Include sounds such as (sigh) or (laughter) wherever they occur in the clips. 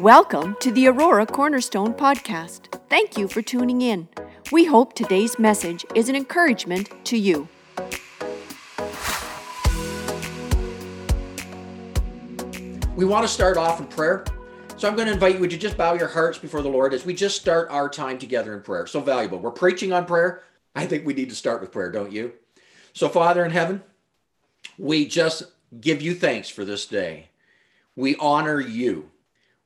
Welcome to the Aurora Cornerstone Podcast. Thank you for tuning in. We hope today's message is an encouragement to you. We want to start off in prayer. So I'm going to invite you, you just bow your hearts before the Lord as we just start our time together in prayer? So valuable. We're preaching on prayer. I think we need to start with prayer, don't you? So, Father in heaven, we just give you thanks for this day. We honor you.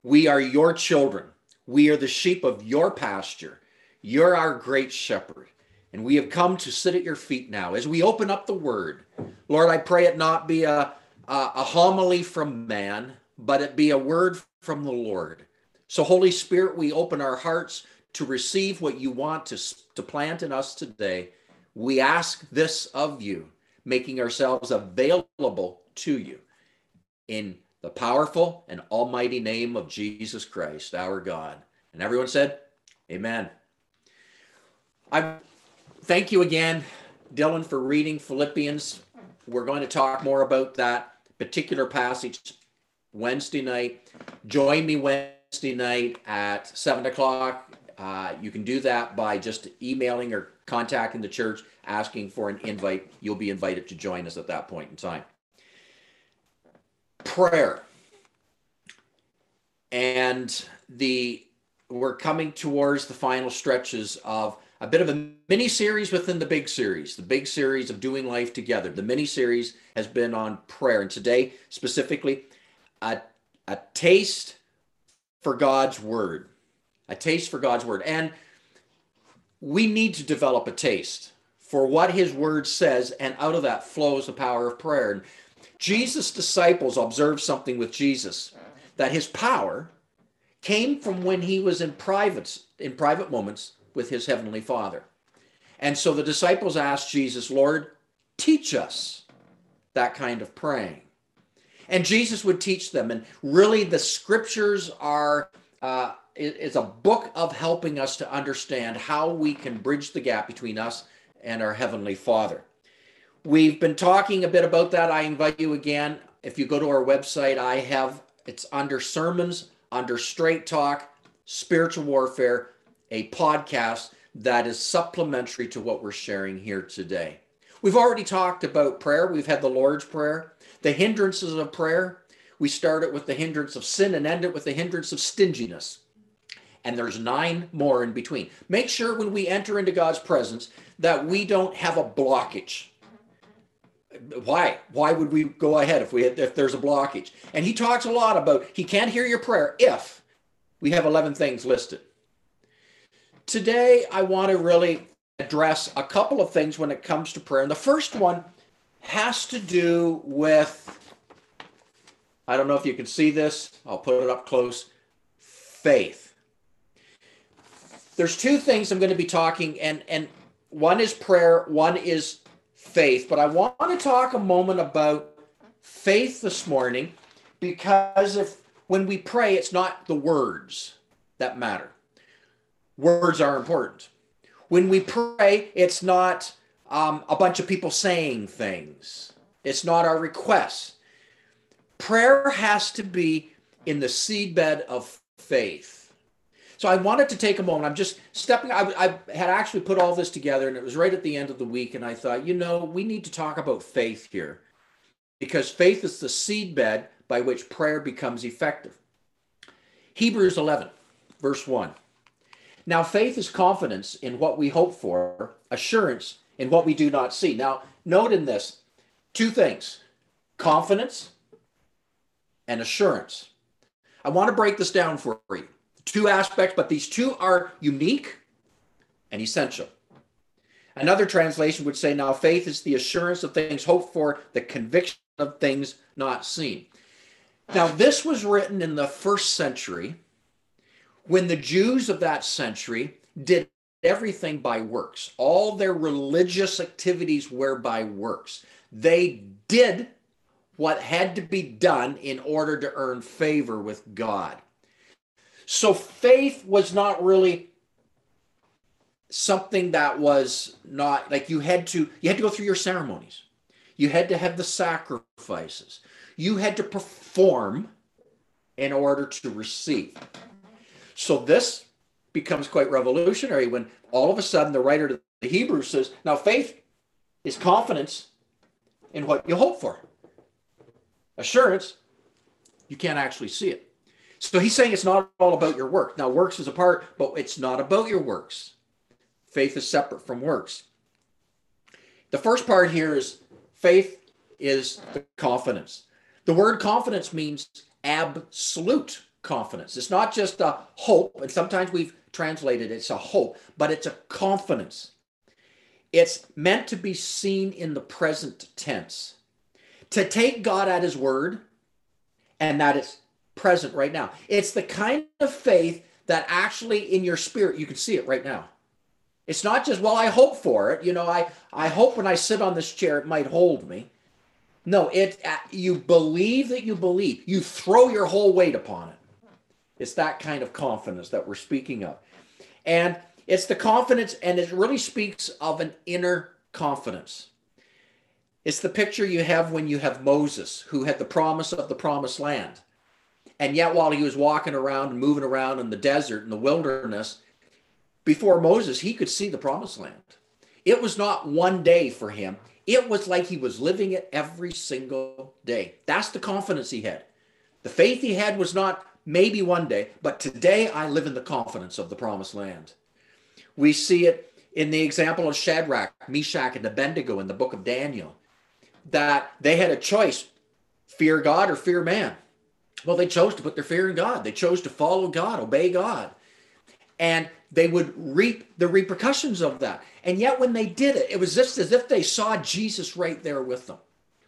We are your children. We are the sheep of your pasture. You're our great shepherd. And we have come to sit at your feet now as we open up the word. Lord, I pray it not be a, a, a homily from man, but it be a word from the Lord. So, Holy Spirit, we open our hearts to receive what you want to, to plant in us today. We ask this of you, making ourselves available to you in the powerful and almighty name of Jesus Christ, our God. And everyone said, Amen. I thank you again, Dylan, for reading Philippians. We're going to talk more about that particular passage Wednesday night. Join me Wednesday night at seven o'clock. Uh, you can do that by just emailing or contacting the church, asking for an invite. You'll be invited to join us at that point in time. Prayer. And the we're coming towards the final stretches of a bit of a mini series within the big series, the big series of doing life together. The mini series has been on prayer, and today specifically, a, a taste for God's word, a taste for God's word, and we need to develop a taste for what His word says, and out of that flows the power of prayer. And Jesus' disciples observed something with Jesus that His power came from when he was in private in private moments with his heavenly Father. And so the disciples asked Jesus, Lord, teach us that kind of praying. And Jesus would teach them. And really, the scriptures are. Uh, is a book of helping us to understand how we can bridge the gap between us and our Heavenly Father. We've been talking a bit about that. I invite you again. If you go to our website, I have it's under sermons, under straight talk, spiritual warfare a podcast that is supplementary to what we're sharing here today. We've already talked about prayer. We've had the Lord's Prayer, the hindrances of prayer. We started with the hindrance of sin and ended with the hindrance of stinginess. And there's nine more in between. Make sure when we enter into God's presence that we don't have a blockage. Why? Why would we go ahead if we had, if there's a blockage? And he talks a lot about he can't hear your prayer if we have 11 things listed. Today, I want to really address a couple of things when it comes to prayer. And the first one has to do with I don't know if you can see this, I'll put it up close faith. There's two things I'm going to be talking, and, and one is prayer, one is faith. But I want to talk a moment about faith this morning because if when we pray, it's not the words that matter words are important. When we pray, it's not um, a bunch of people saying things, it's not our requests. Prayer has to be in the seedbed of faith. So I wanted to take a moment. I'm just stepping. I, I, had actually put all this together, and it was right at the end of the week. And I thought, you know, we need to talk about faith here because faith is the seedbed by which prayer becomes effective. Hebrews 11, verse 1. Now, faith is confidence in what we hope for, assurance in what we do not see. Now, note in this two things confidence and assurance. I want to break this down for you. Two aspects, but these two are unique and essential. Another translation would say, Now faith is the assurance of things hoped for, the conviction of things not seen. Now, this was written in the first century when the Jews of that century did everything by works, all their religious activities were by works. They did what had to be done in order to earn favor with God. So faith was not really something that was not like you had to you had to go through your ceremonies. You had to have the sacrifices. You had to perform in order to receive. So this becomes quite revolutionary when all of a sudden the writer to the Hebrews says, now faith is confidence in what you hope for. Assurance, you can't actually see it. So he's saying it's not all about your work. Now, works is a part, but it's not about your works. Faith is separate from works. The first part here is faith is the confidence. The word confidence means absolute confidence. It's not just a hope, and sometimes we've translated it's a hope, but it's a confidence. It's meant to be seen in the present tense. To take God at his word and that it's present right now. It's the kind of faith that actually in your spirit you can see it right now. It's not just, well, I hope for it. You know, I, I hope when I sit on this chair it might hold me. No, it uh, you believe that you believe. You throw your whole weight upon it. It's that kind of confidence that we're speaking of. And it's the confidence, and it really speaks of an inner confidence. It's the picture you have when you have Moses, who had the promise of the promised land. And yet, while he was walking around and moving around in the desert, in the wilderness, before Moses, he could see the promised land. It was not one day for him, it was like he was living it every single day. That's the confidence he had. The faith he had was not maybe one day, but today I live in the confidence of the promised land. We see it in the example of Shadrach, Meshach, and Abednego in the book of Daniel, that they had a choice fear God or fear man. Well, they chose to put their fear in God. They chose to follow God, obey God. And they would reap the repercussions of that. And yet, when they did it, it was just as if they saw Jesus right there with them.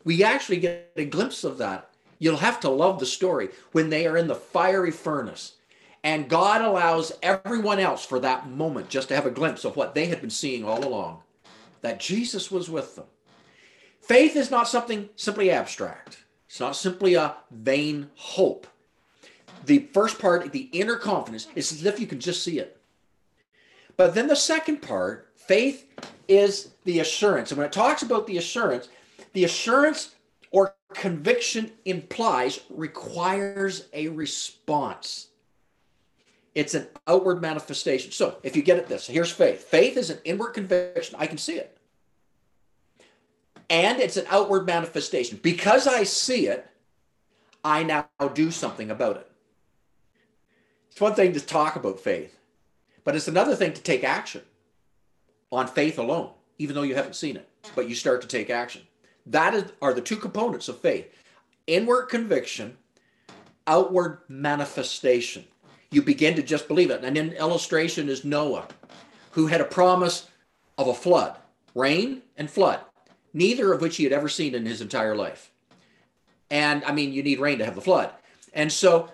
We actually get a glimpse of that. You'll have to love the story when they are in the fiery furnace. And God allows everyone else for that moment just to have a glimpse of what they had been seeing all along that Jesus was with them. Faith is not something simply abstract, it's not simply a vain hope. The first part, the inner confidence, is as if you can just see it. But then the second part, faith is the assurance. And when it talks about the assurance, the assurance or conviction implies requires a response. It's an outward manifestation. So if you get at this, here's faith. Faith is an inward conviction. I can see it. And it's an outward manifestation. Because I see it, I now do something about it. It's one thing to talk about faith. But it's another thing to take action on faith alone, even though you haven't seen it, but you start to take action. That is, are the two components of faith inward conviction, outward manifestation. You begin to just believe it. And an illustration is Noah, who had a promise of a flood, rain and flood, neither of which he had ever seen in his entire life. And I mean, you need rain to have the flood. And so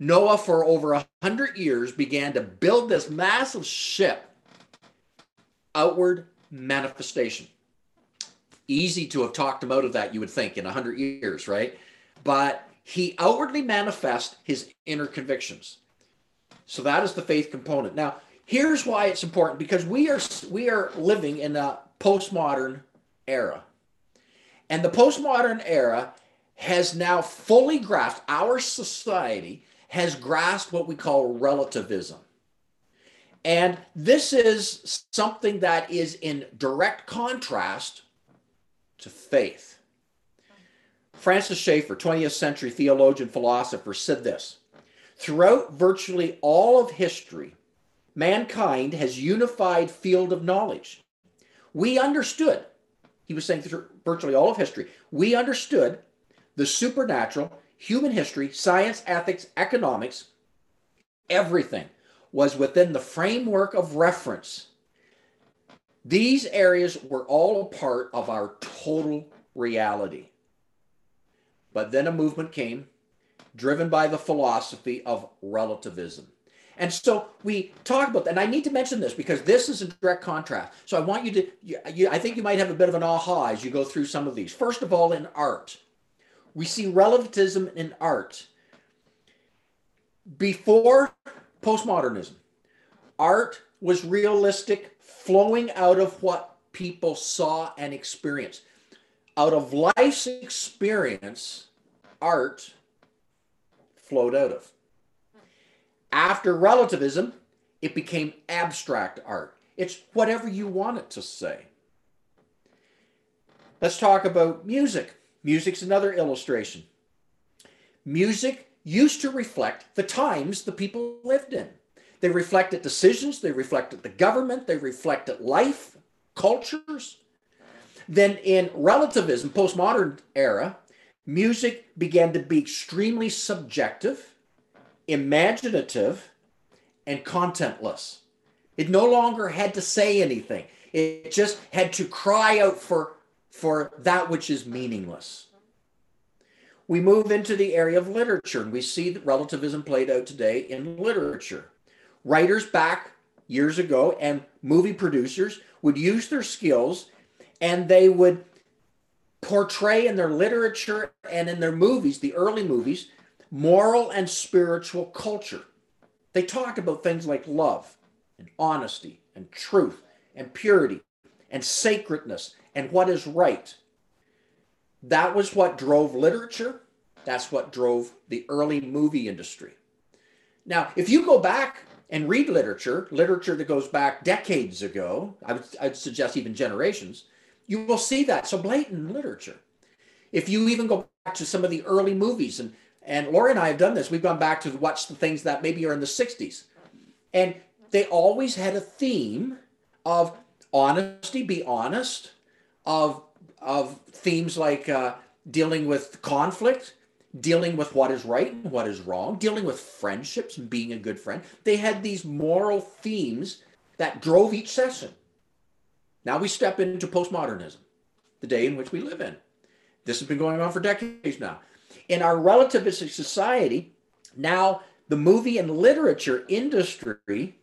Noah, for over a hundred years, began to build this massive ship. Outward manifestation. Easy to have talked him out of that, you would think, in a hundred years, right? But he outwardly manifests his inner convictions. So that is the faith component. Now, here's why it's important because we are we are living in a postmodern era. And the postmodern era has now fully grasped our society has grasped what we call relativism. And this is something that is in direct contrast to faith. Francis Schaeffer, 20th century theologian, philosopher, said this Throughout virtually all of history, mankind has unified field of knowledge. We understood, he was saying through virtually all of history, we understood the supernatural human history, science, ethics, economics, everything was within the framework of reference. These areas were all a part of our total reality. But then a movement came driven by the philosophy of relativism. And so we talk about that. And I need to mention this because this is in direct contrast. So I want you to, you, you, I think you might have a bit of an aha as you go through some of these. First of all, in art, we see relativism in art. Before postmodernism, art was realistic, flowing out of what people saw and experienced. Out of life's experience, art flowed out of. After relativism, it became abstract art. It's whatever you want it to say. Let's talk about music. Music's another illustration. Music used to reflect the times the people lived in. They reflected decisions, they reflected the government, they reflected life, cultures. Then in relativism, postmodern era, music began to be extremely subjective, imaginative, and contentless. It no longer had to say anything. It just had to cry out for, for that which is meaningless. We move into the area of literature, and we see that relativism played out today in literature. Writers back years ago and movie producers would use their skills and they would portray in their literature and in their movies, the early movies, moral and spiritual culture. They talk about things like love and honesty and truth and purity and sacredness and what is right. That was what drove literature. That's what drove the early movie industry. Now, if you go back and read literature, literature that goes back decades ago, I would, I'd suggest even generations, you will see that so blatant literature. If you even go back to some of the early movies, and and Lori and I have done this, we've gone back to watch the things that maybe are in the 60s. And they always had a theme of honesty, be honest, of of themes like uh, dealing with conflict, dealing with what is right and what is wrong, dealing with friendships and being a good friend. They had these moral themes that drove each session. Now we step into postmodernism, the day in which we live in. This has been going on for decades now. In our relativistic society, now the movie and literature industry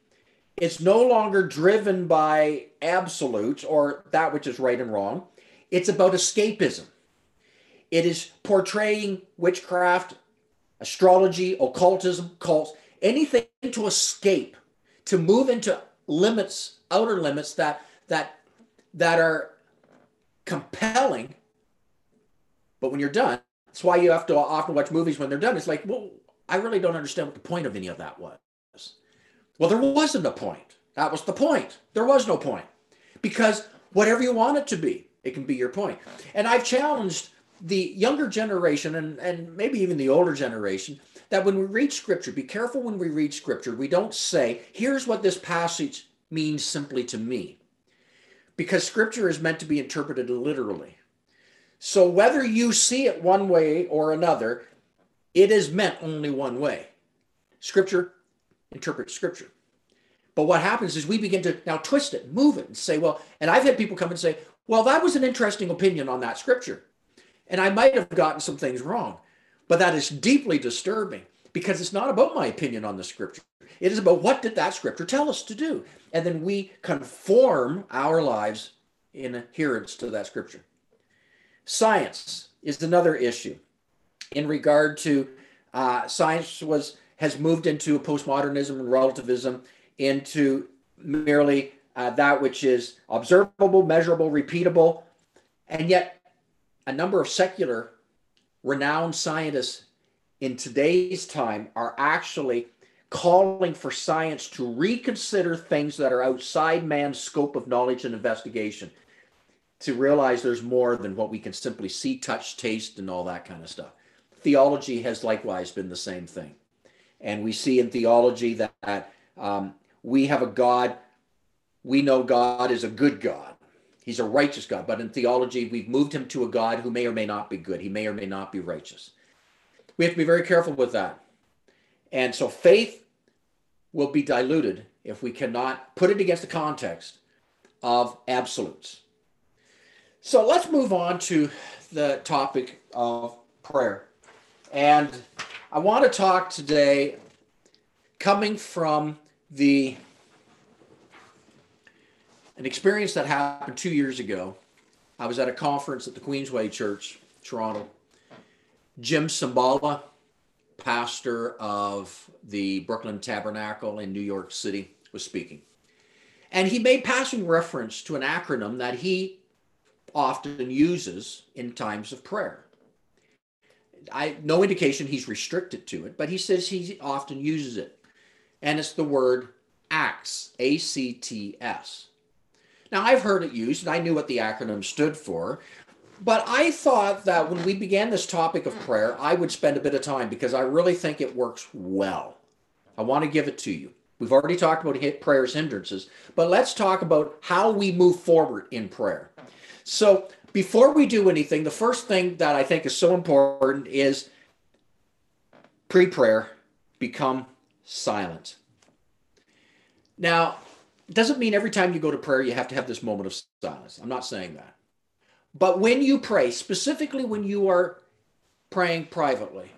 is no longer driven by absolutes or that which is right and wrong. It's about escapism. It is portraying witchcraft, astrology, occultism, cults, anything to escape, to move into limits, outer limits that that that are compelling. But when you're done, that's why you have to often watch movies when they're done. It's like, well, I really don't understand what the point of any of that was. Well, there wasn't a point. That was the point. There was no point. Because whatever you want it to be, it can be your point. And I've challenged the younger generation and, and maybe even the older generation that when we read scripture, be careful when we read scripture, we don't say, here's what this passage means simply to me. Because scripture is meant to be interpreted literally. So whether you see it one way or another, it is meant only one way. Scripture interprets scripture. But what happens is we begin to now twist it, move it, and say, well, and I've had people come and say, well, that was an interesting opinion on that scripture. And I might have gotten some things wrong, but that is deeply disturbing because it's not about my opinion on the scripture. It is about what did that scripture tell us to do? And then we conform our lives in adherence to that scripture. Science is another issue in regard to uh, science was has moved into postmodernism and relativism into merely uh, that which is observable, measurable, repeatable, and yet a number of secular renowned scientists in today's time are actually calling for science to reconsider things that are outside man's scope of knowledge and investigation to realize there's more than what we can simply see touch taste and all that kind of stuff theology has likewise been the same thing and we see in theology that um, we have a god we know god is a good god He's a righteous God. But in theology, we've moved him to a God who may or may not be good. He may or may not be righteous. We have to be very careful with that. And so faith will be diluted if we cannot put it against the context of absolutes. So let's move on to the topic of prayer. And I want to talk today coming from the an experience that happened two years ago. I was at a conference at the Queensway Church, Toronto. Jim Cymbala, pastor of the Brooklyn Tabernacle in New York City, was speaking. And he made passing reference to an acronym that he often uses in times of prayer. I no indication he's restricted to it, but he says he often uses it. And it's the word ACTS, A C T S. Now I've heard it used and I knew what the acronym stood for, but I thought that when we began this topic of prayer, I would spend a bit of time because I really think it works well. I want to give it to you. We've already talked about prayer's hindrances, but let's talk about how we move forward in prayer. So, before we do anything, the first thing that I think is so important is pre prayer, become silent. Now, it doesn't mean every time you go to prayer you have to have this moment of silence. I'm not saying that. But when you pray, specifically when you are praying privately,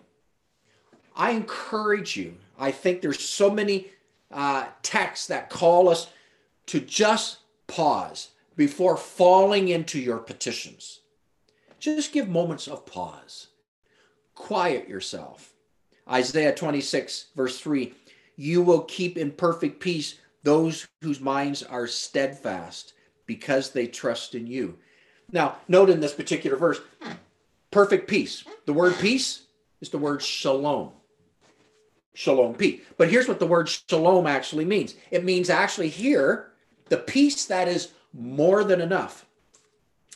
I encourage you. I think there's so many uh, texts that call us to just pause before falling into your petitions. Just give moments of pause. Quiet yourself. Isaiah 26, verse 3 You will keep in perfect peace those whose minds are steadfast because they trust in you. Now, note in this particular verse, perfect peace. The word peace is the word shalom. Shalom, peace. But here's what the word shalom actually means it means actually here, the peace that is more than enough.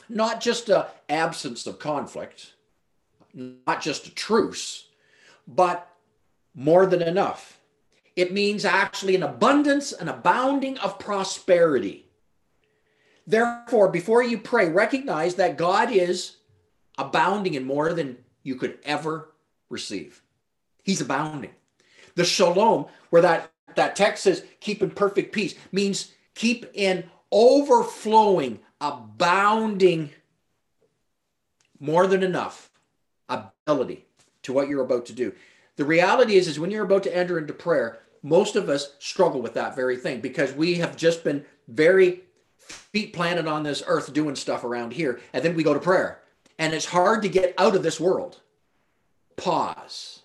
Not just a absence of conflict, not just a truce, but more than enough. It means actually an abundance, an abounding of prosperity. Therefore, before you pray, recognize that God is abounding in more than you could ever receive. He's abounding. The shalom, where that, that text says keep in perfect peace, means keep in overflowing, abounding, more than enough ability to what you're about to do. The reality is, is when you're about to enter into prayer, most of us struggle with that very thing because we have just been very feet planted on this earth doing stuff around here. And then we go to prayer. And it's hard to get out of this world. Pause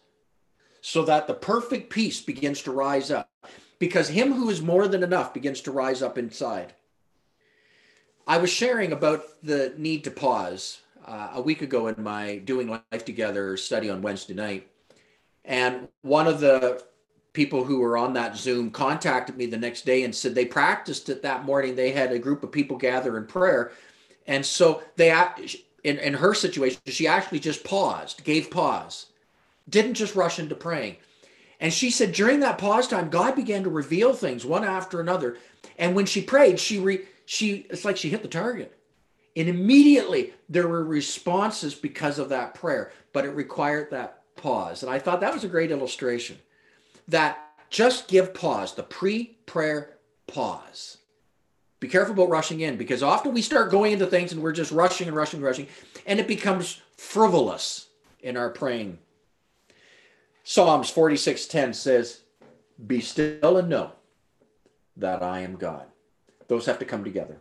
so that the perfect peace begins to rise up because him who is more than enough begins to rise up inside. I was sharing about the need to pause uh, a week ago in my Doing Life Together study on Wednesday night. And one of the people who were on that Zoom contacted me the next day and said they practiced it that morning. They had a group of people gather in prayer. And so they, in, in her situation, she actually just paused, gave pause, didn't just rush into praying. And she said during that pause time, God began to reveal things one after another. And when she prayed, she re, she it's like she hit the target. And immediately there were responses because of that prayer, but it required that pause. And I thought that was a great illustration that just give pause, the pre prayer pause. Be careful about rushing in because often we start going into things and we're just rushing and rushing and rushing, and it becomes frivolous in our praying. Psalms 46:10 says, Be still and know that I am God. Those have to come together.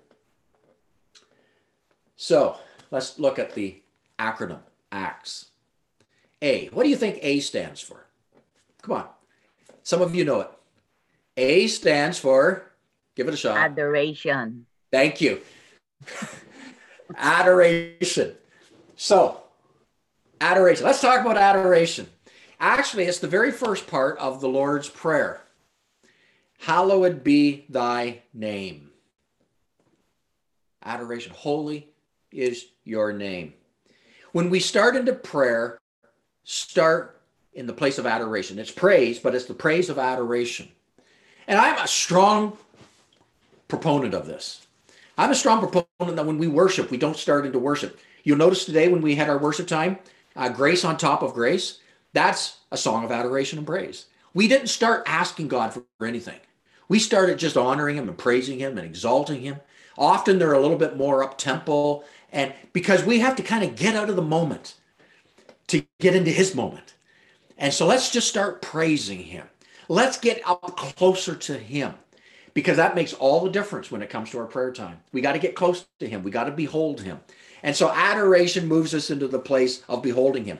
So let's look at the acronym ACTS. A. What do you think A stands for? Come on. Some of you know it. A stands for, give it a shot. Adoration. Thank you. adoration. So, adoration. Let's talk about adoration. Actually, it's the very first part of the Lord's Prayer. Hallowed be thy name. Adoration. Holy is your name. When we start into prayer, start in the place of adoration. It's praise, but it's the praise of adoration. And I'm a strong proponent of this. I'm a strong proponent that when we worship, we don't start into worship. You'll notice today when we had our worship time, uh, Grace on Top of Grace, that's a song of adoration and praise. We didn't start asking God for anything. We started just honoring Him and praising Him and exalting Him. Often they're a little bit more up tempo, and because we have to kind of get out of the moment to get into His moment. And so let's just start praising him. Let's get up closer to him because that makes all the difference when it comes to our prayer time. We got to get close to him. We got to behold him. And so adoration moves us into the place of beholding him.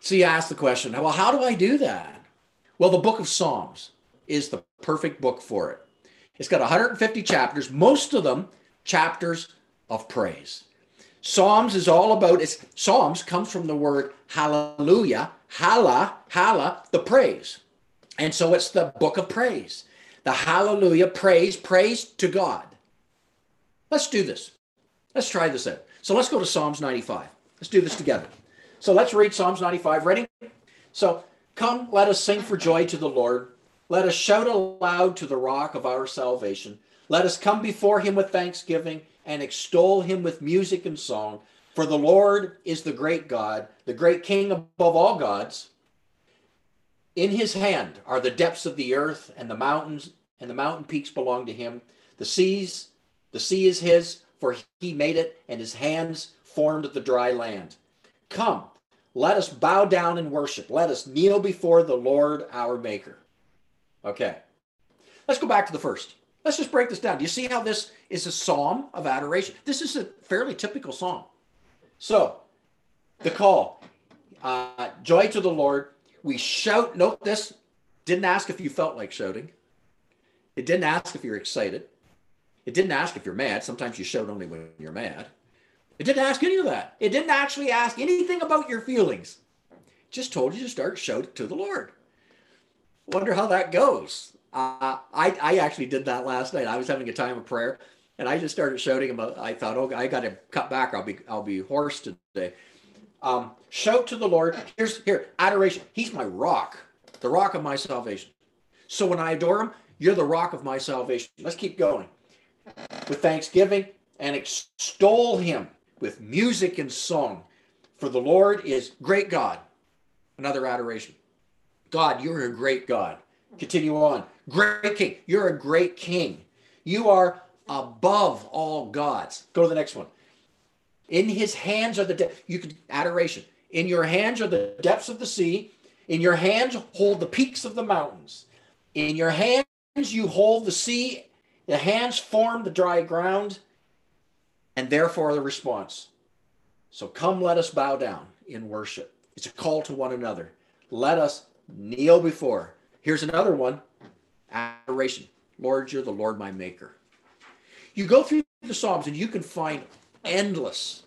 So you ask the question, well, how do I do that? Well, the book of Psalms is the perfect book for it. It's got 150 chapters, most of them chapters of praise. Psalms is all about it's Psalms comes from the word hallelujah, halla, halla, the praise. And so it's the book of praise. The hallelujah praise, praise to God. Let's do this. Let's try this out. So let's go to Psalms 95. Let's do this together. So let's read Psalms 95. Ready? So come, let us sing for joy to the Lord. Let us shout aloud to the rock of our salvation. Let us come before him with thanksgiving and extol him with music and song. For the Lord is the great God, the great King above all gods. In his hand are the depths of the earth, and the mountains and the mountain peaks belong to him. The seas, the sea is his, for he made it, and his hands formed the dry land. Come, let us bow down and worship. Let us kneel before the Lord our Maker. Okay. Let's go back to the first. Let's just break this down. Do you see how this is a psalm of adoration? This is a fairly typical psalm. So, the call uh, joy to the Lord. We shout. Note this didn't ask if you felt like shouting, it didn't ask if you're excited, it didn't ask if you're mad. Sometimes you shout only when you're mad. It didn't ask any of that. It didn't actually ask anything about your feelings. Just told you to start shouting to the Lord. Wonder how that goes. Uh, I, I actually did that last night. I was having a time of prayer and I just started shouting about, I thought, oh, I got to cut back. I'll be, I'll be hoarse today. Um, shout to the Lord. Here's here, adoration. He's my rock, the rock of my salvation. So when I adore him, you're the rock of my salvation. Let's keep going with thanksgiving and extol him with music and song. For the Lord is great God. Another adoration. God, you're a great God. Continue on. Great king. You're a great king. You are above all gods. Go to the next one. In his hands are the de- you can adoration. In your hands are the depths of the sea. In your hands hold the peaks of the mountains. In your hands you hold the sea. The hands form the dry ground, and therefore the response. So come, let us bow down in worship. It's a call to one another. Let us kneel before. Here's another one adoration. Lord, you're the Lord my maker. You go through the Psalms and you can find endless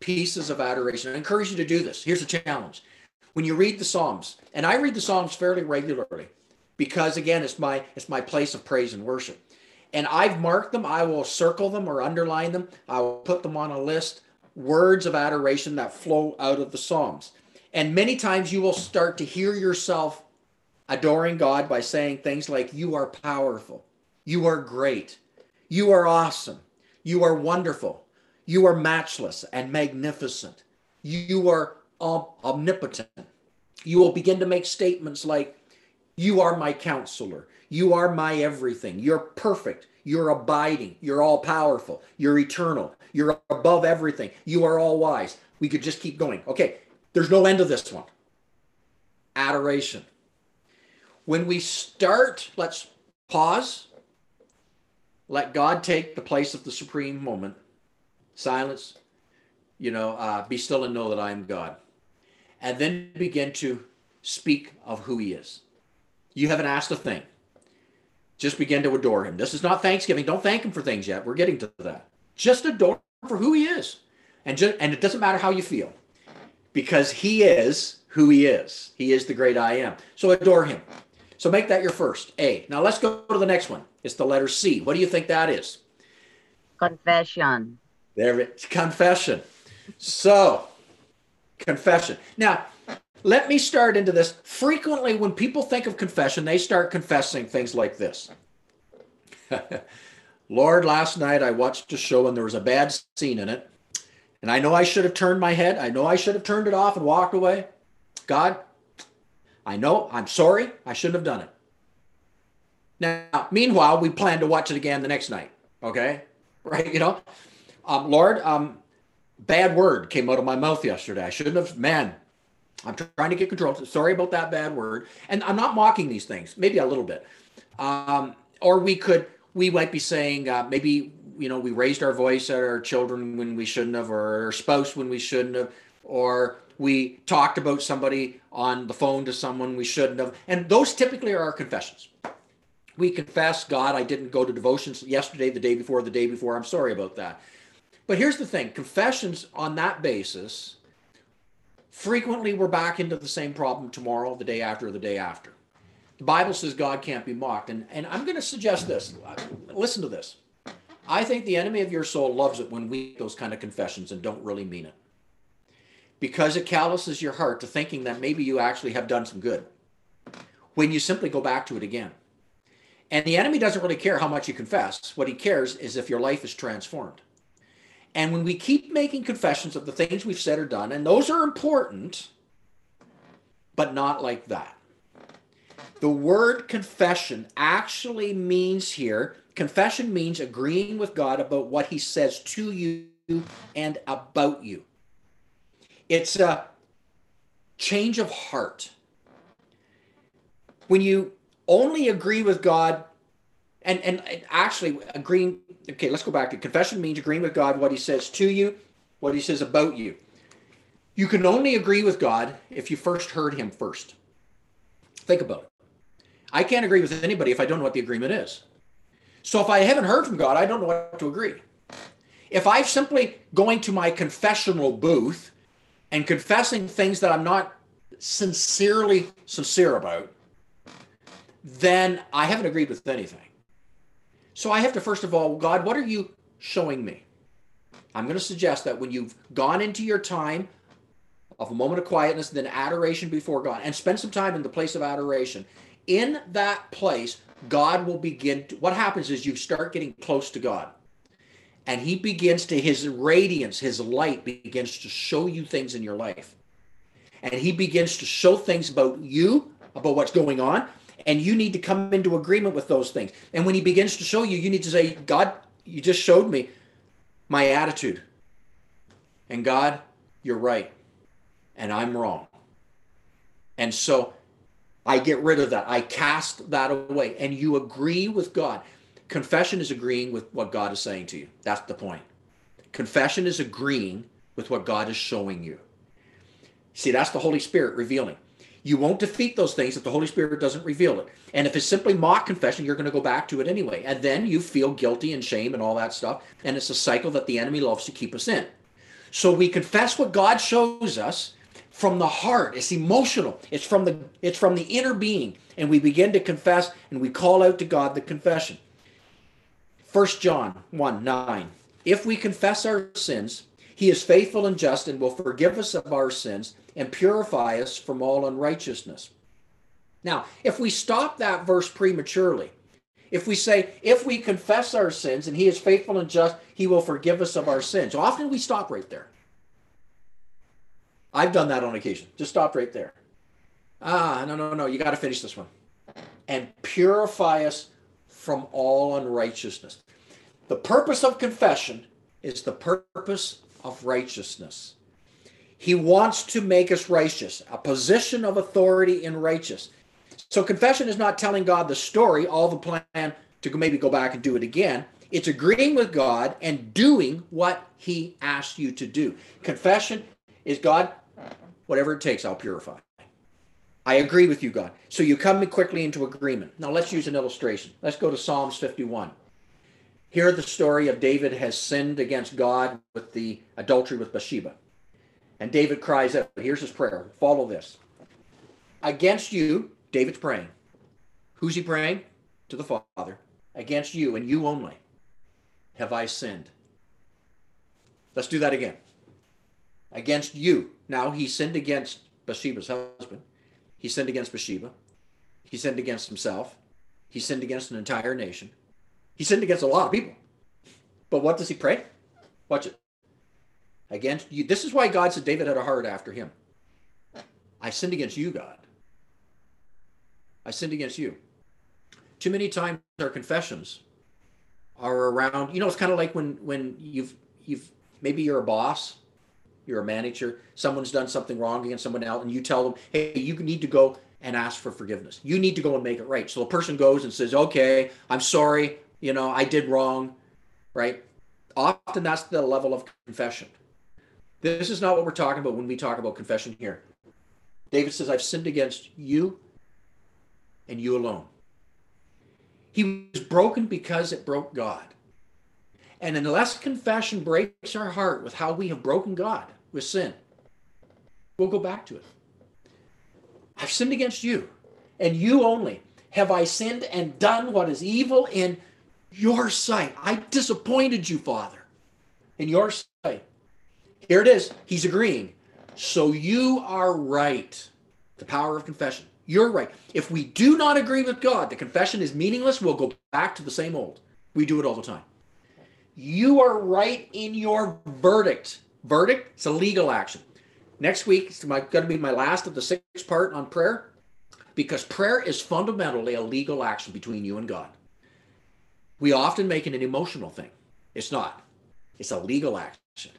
pieces of adoration. I encourage you to do this. Here's a challenge. When you read the Psalms, and I read the Psalms fairly regularly because again, it's my it's my place of praise and worship. And I've marked them, I will circle them or underline them. I will put them on a list, words of adoration that flow out of the Psalms. And many times you will start to hear yourself adoring God by saying things like, You are powerful. You are great. You are awesome. You are wonderful. You are matchless and magnificent. You are omnipotent. You will begin to make statements like, You are my counselor. You are my everything. You're perfect. You're abiding. You're all powerful. You're eternal. You're above everything. You are all wise. We could just keep going. Okay, there's no end to this one. Adoration. When we start, let's pause. Let God take the place of the supreme moment. Silence. You know, uh, be still and know that I am God. And then begin to speak of who He is. You haven't asked a thing. Just begin to adore Him. This is not Thanksgiving. Don't thank Him for things yet. We're getting to that. Just adore Him for who He is. And, just, and it doesn't matter how you feel because He is who He is. He is the great I am. So adore Him. So make that your first A. Now let's go to the next one. It's the letter C. What do you think that is? Confession. There it's confession. So, confession. Now, let me start into this. Frequently, when people think of confession, they start confessing things like this (laughs) Lord, last night I watched a show and there was a bad scene in it. And I know I should have turned my head. I know I should have turned it off and walked away. God, I know, I'm sorry, I shouldn't have done it. Now, meanwhile, we plan to watch it again the next night. Okay? Right? You know? Um, Lord, um, bad word came out of my mouth yesterday. I shouldn't have, man, I'm trying to get control. Sorry about that bad word. And I'm not mocking these things, maybe a little bit. Um, or we could, we might be saying, uh, maybe, you know, we raised our voice at our children when we shouldn't have, or our spouse when we shouldn't have, or we talked about somebody on the phone to someone we shouldn't have. And those typically are our confessions. We confess, God, I didn't go to devotions yesterday, the day before, the day before. I'm sorry about that. But here's the thing confessions on that basis frequently we're back into the same problem tomorrow, the day after, the day after. The Bible says God can't be mocked. And, and I'm going to suggest this. Listen to this. I think the enemy of your soul loves it when we those kind of confessions and don't really mean it. Because it calluses your heart to thinking that maybe you actually have done some good when you simply go back to it again. And the enemy doesn't really care how much you confess. What he cares is if your life is transformed. And when we keep making confessions of the things we've said or done, and those are important, but not like that. The word confession actually means here, confession means agreeing with God about what he says to you and about you. It's a change of heart. When you only agree with God and, and actually agreeing okay let's go back to confession means agreeing with god what he says to you what he says about you. You can only agree with god if you first heard him first. Think about it. I can't agree with anybody if i don't know what the agreement is. So if i haven't heard from god i don't know what to agree. If i'm simply going to my confessional booth and confessing things that i'm not sincerely sincere about then i haven't agreed with anything so I have to first of all, God, what are you showing me? I'm going to suggest that when you've gone into your time of a moment of quietness, then adoration before God, and spend some time in the place of adoration, in that place, God will begin to, what happens is you start getting close to God. And he begins to, his radiance, his light begins to show you things in your life. And he begins to show things about you, about what's going on, and you need to come into agreement with those things. And when he begins to show you, you need to say, God, you just showed me my attitude. And God, you're right. And I'm wrong. And so I get rid of that. I cast that away. And you agree with God. Confession is agreeing with what God is saying to you. That's the point. Confession is agreeing with what God is showing you. See, that's the Holy Spirit revealing. You won't defeat those things if the Holy Spirit doesn't reveal it. And if it's simply mock confession, you're going to go back to it anyway. And then you feel guilty and shame and all that stuff. And it's a cycle that the enemy loves to keep us in. So we confess what God shows us from the heart. It's emotional. It's from the it's from the inner being. And we begin to confess and we call out to God the confession. 1 John 1 9. If we confess our sins, he is faithful and just and will forgive us of our sins and purify us from all unrighteousness. Now, if we stop that verse prematurely, if we say, if we confess our sins and he is faithful and just, he will forgive us of our sins. Often we stop right there. I've done that on occasion. Just stop right there. Ah, no, no, no. You got to finish this one. And purify us from all unrighteousness. The purpose of confession is the purpose of righteousness. He wants to make us righteous, a position of authority in righteous. So confession is not telling God the story, all the plan to maybe go back and do it again. It's agreeing with God and doing what he asked you to do. Confession is God, whatever it takes, I'll purify. I agree with you, God. So you come quickly into agreement. Now let's use an illustration. Let's go to Psalms 51. Here the story of David has sinned against God with the adultery with Bathsheba. And David cries out, here's his prayer. Follow this. Against you, David's praying. Who's he praying? To the Father. Against you and you only have I sinned. Let's do that again. Against you. Now he sinned against Bathsheba's husband. He sinned against Bathsheba. He sinned against himself. He sinned against an entire nation. He sinned against a lot of people. But what does he pray? Watch it against you. This is why God said David had a heart after him. I sinned against you, God. I sinned against you. Too many times our confessions are around, you know, it's kind of like when when you've you've maybe you're a boss, you're a manager, someone's done something wrong against someone else, and you tell them, hey, you need to go and ask for forgiveness. You need to go and make it right. So a person goes and says, okay, I'm sorry, you know, I did wrong, right? Often that's the level of confession. This is not what we're talking about when we talk about confession here. David says, I've sinned against you and you alone. He was broken because it broke God. And unless confession breaks our heart with how we have broken God with sin, we'll go back to it. I've sinned against you, and you only. Have I sinned and done what is evil in your sight? I disappointed you, Father, in your sight. Here it is. He's agreeing. So you are right. The power of confession. You're right. If we do not agree with God, the confession is meaningless. We'll go back to the same old. We do it all the time. You are right in your verdict. Verdict, it's a legal action. Next week is going to be my last of the six part on prayer because prayer is fundamentally a legal action between you and God. We often make it an emotional thing. It's not, it's a legal action.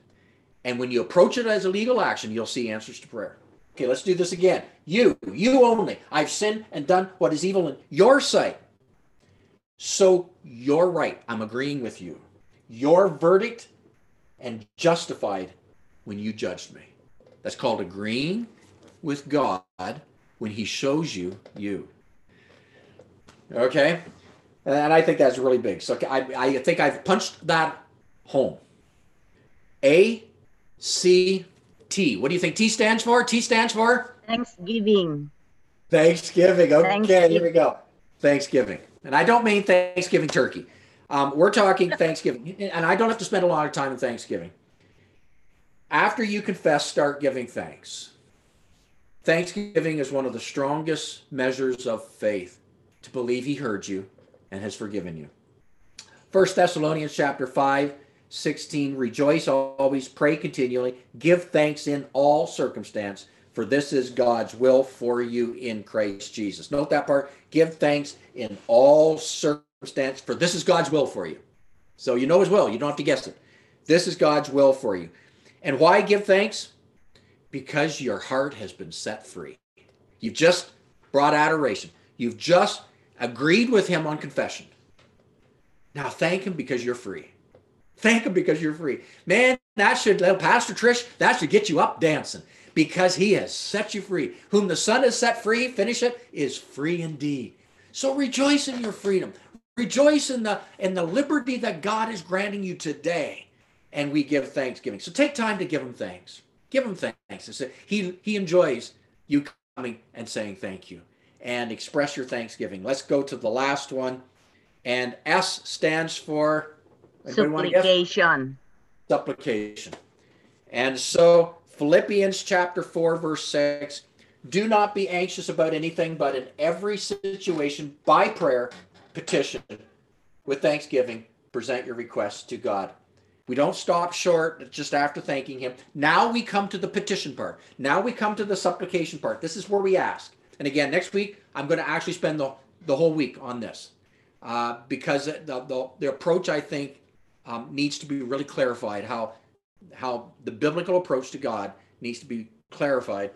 And when you approach it as a legal action, you'll see answers to prayer. Okay, let's do this again. You, you only. I've sinned and done what is evil in your sight. So you're right. I'm agreeing with you. Your verdict and justified when you judged me. That's called agreeing with God when he shows you you. Okay? And I think that's really big. So I, I think I've punched that home. A, C, T. What do you think T stands for? T stands for? Thanksgiving. Thanksgiving. Okay, Thanksgiving. here we go. Thanksgiving. And I don't mean Thanksgiving turkey. Um, we're talking Thanksgiving. And I don't have to spend a lot of time in Thanksgiving. After you confess, start giving thanks. Thanksgiving is one of the strongest measures of faith to believe he heard you and has forgiven you. First Thessalonians chapter 5, 16, rejoice always, pray continually, give thanks in all circumstance, for this is God's will for you in Christ Jesus. Note that part, give thanks in all circumstance, for this is God's will for you. So you know his will, you don't have to guess it. This is God's will for you. And why give thanks? Because your heart has been set free. You've just brought adoration. You've just agreed with him on confession. Now thank him because you're free. Thank him because you're free. Man, that should, Pastor Trish, that should get you up dancing because he has set you free. Whom the Son has set free, finish it, is free indeed. So rejoice in your freedom. Rejoice in the in the liberty that God is granting you today. And we give thanksgiving. So take time to give him thanks. Give him thanks. He he enjoys you coming and saying thank you. And express your thanksgiving. Let's go to the last one. And S stands for Supplication. Supplication. And so Philippians chapter 4, verse 6 do not be anxious about anything, but in every situation, by prayer, petition, with thanksgiving, present your requests to God. We don't stop short just after thanking Him. Now we come to the petition part. Now we come to the supplication part. This is where we ask. And again, next week, I'm going to actually spend the, the whole week on this uh, because the, the, the approach, I think, um, needs to be really clarified how how the biblical approach to God needs to be clarified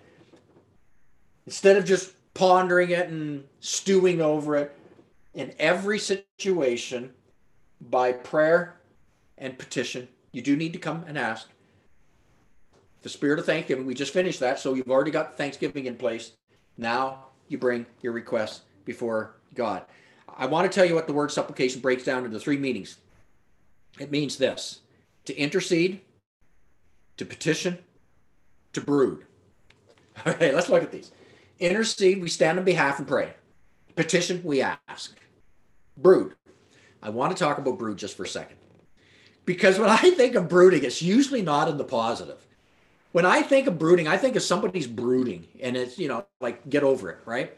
instead of just pondering it and stewing over it in every situation by prayer and petition you do need to come and ask the spirit of thanksgiving we just finished that so you've already got thanksgiving in place now you bring your requests before god i want to tell you what the word supplication breaks down into three meanings it means this to intercede, to petition, to brood. (laughs) Okay, let's look at these. Intercede, we stand on behalf and pray. Petition, we ask. Brood. I want to talk about brood just for a second. Because when (laughs) I think of brooding, it's usually not in the positive. When I think of brooding, I think of somebody's brooding and it's, you know, like get over it, right?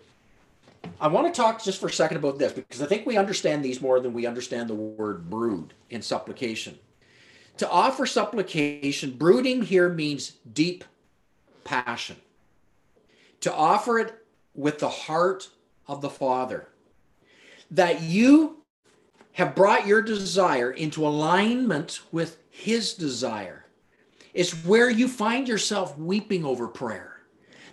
I want to talk just for a second about this because I think we understand these more than we understand the word brood in supplication. To offer supplication, brooding here means deep passion. To offer it with the heart of the Father. That you have brought your desire into alignment with His desire. It's where you find yourself weeping over prayer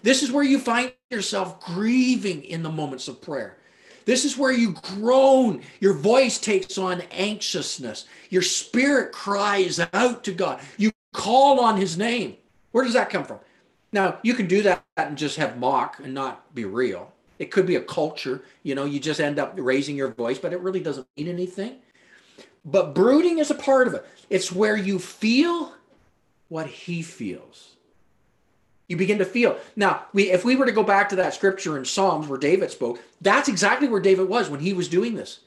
this is where you find yourself grieving in the moments of prayer. This is where you groan. Your voice takes on anxiousness. Your spirit cries out to God. You call on his name. Where does that come from? Now, you can do that and just have mock and not be real. It could be a culture. You know, you just end up raising your voice, but it really doesn't mean anything. But brooding is a part of it. It's where you feel what he feels. You begin to feel. Now, we, if we were to go back to that scripture in Psalms where David spoke, that's exactly where David was when he was doing this.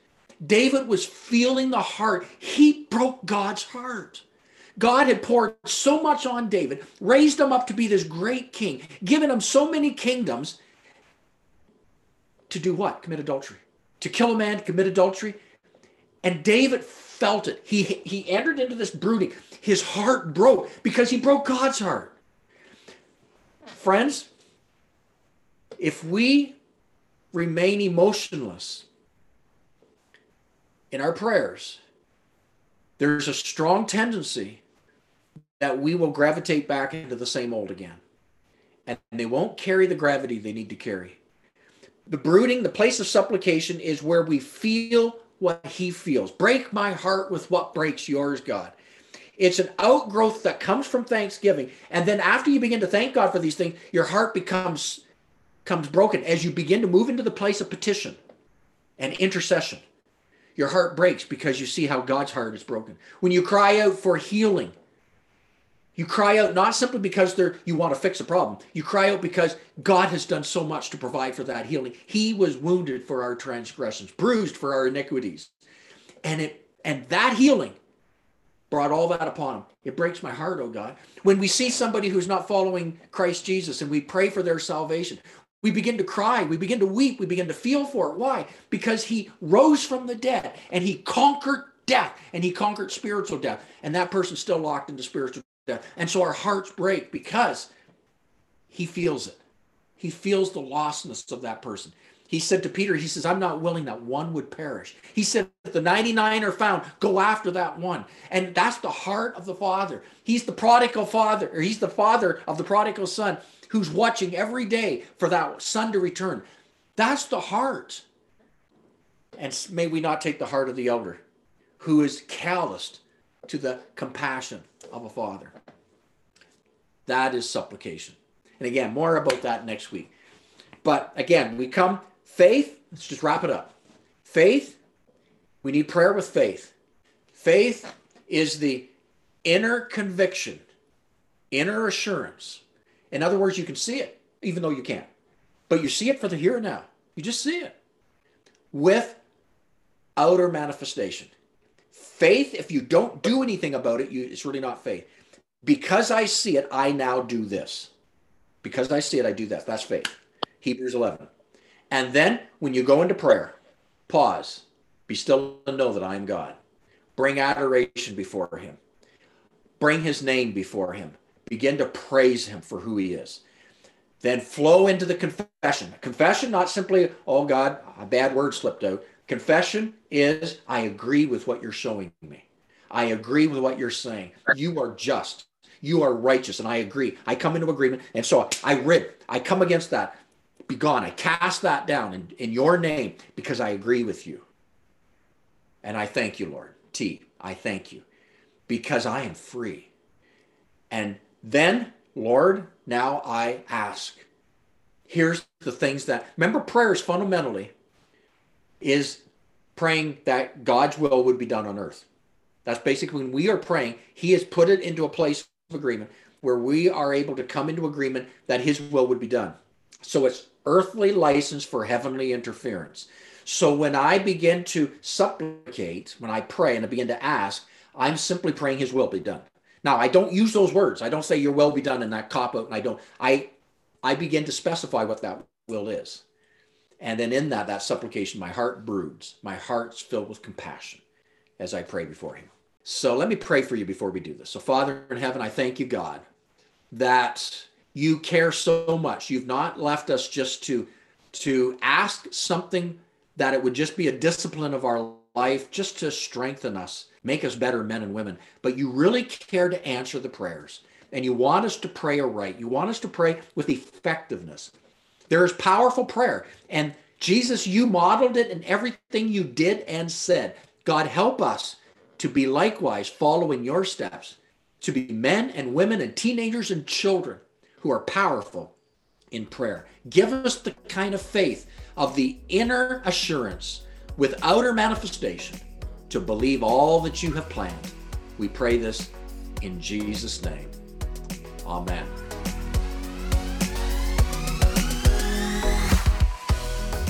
David was feeling the heart. He broke God's heart. God had poured so much on David, raised him up to be this great king, given him so many kingdoms to do what? Commit adultery. To kill a man, commit adultery. And David felt it. He, he entered into this brooding. His heart broke because he broke God's heart. Friends, if we remain emotionless in our prayers, there's a strong tendency that we will gravitate back into the same old again. And they won't carry the gravity they need to carry. The brooding, the place of supplication, is where we feel what he feels. Break my heart with what breaks yours, God. It's an outgrowth that comes from thanksgiving. And then after you begin to thank God for these things, your heart becomes comes broken as you begin to move into the place of petition and intercession. Your heart breaks because you see how God's heart is broken. When you cry out for healing, you cry out not simply because you want to fix a problem. You cry out because God has done so much to provide for that healing. He was wounded for our transgressions, bruised for our iniquities. And it and that healing brought all that upon him. It breaks my heart, oh God. When we see somebody who's not following Christ Jesus and we pray for their salvation, we begin to cry, we begin to weep, we begin to feel for it. Why? Because he rose from the dead and he conquered death and he conquered spiritual death. And that person's still locked into spiritual. And so our hearts break because he feels it. He feels the lostness of that person. He said to Peter, he says, I'm not willing that one would perish. He said, if the 99 are found, go after that one. And that's the heart of the Father. He's the prodigal father, or he's the father of the prodigal son who's watching every day for that son to return. That's the heart. And may we not take the heart of the elder who is calloused to the compassion of a father. That is supplication. And again, more about that next week. But again, we come faith, let's just wrap it up. Faith, we need prayer with faith. Faith is the inner conviction, inner assurance. In other words, you can see it, even though you can't. But you see it for the here and now. You just see it with outer manifestation. Faith, if you don't do anything about it, you, it's really not faith. Because I see it, I now do this. Because I see it, I do that. That's faith. Hebrews 11. And then when you go into prayer, pause, be still and know that I am God. Bring adoration before him. Bring his name before him. Begin to praise him for who he is. Then flow into the confession. Confession, not simply, oh God, a bad word slipped out. Confession is, I agree with what you're showing me. I agree with what you're saying. You are just. You are righteous, and I agree. I come into agreement. And so I rid, I come against that. Be gone. I cast that down in, in your name because I agree with you. And I thank you, Lord. T, I thank you because I am free. And then, Lord, now I ask. Here's the things that, remember, prayers fundamentally is praying that God's will would be done on earth. That's basically when we are praying, He has put it into a place of agreement where we are able to come into agreement that His will would be done. So it's earthly license for heavenly interference. So when I begin to supplicate, when I pray and I begin to ask, I'm simply praying His will be done. Now I don't use those words. I don't say Your will be done in that cop out, and I don't. I I begin to specify what that will is. And then in that, that supplication, my heart broods. My heart's filled with compassion as I pray before Him. So let me pray for you before we do this. So, Father in heaven, I thank you, God, that you care so much. You've not left us just to, to ask something that it would just be a discipline of our life, just to strengthen us, make us better men and women. But you really care to answer the prayers. And you want us to pray aright. You want us to pray with effectiveness. There is powerful prayer. And Jesus, you modeled it in everything you did and said. God, help us to be likewise following your steps, to be men and women and teenagers and children who are powerful in prayer. Give us the kind of faith of the inner assurance with outer manifestation to believe all that you have planned. We pray this in Jesus' name. Amen.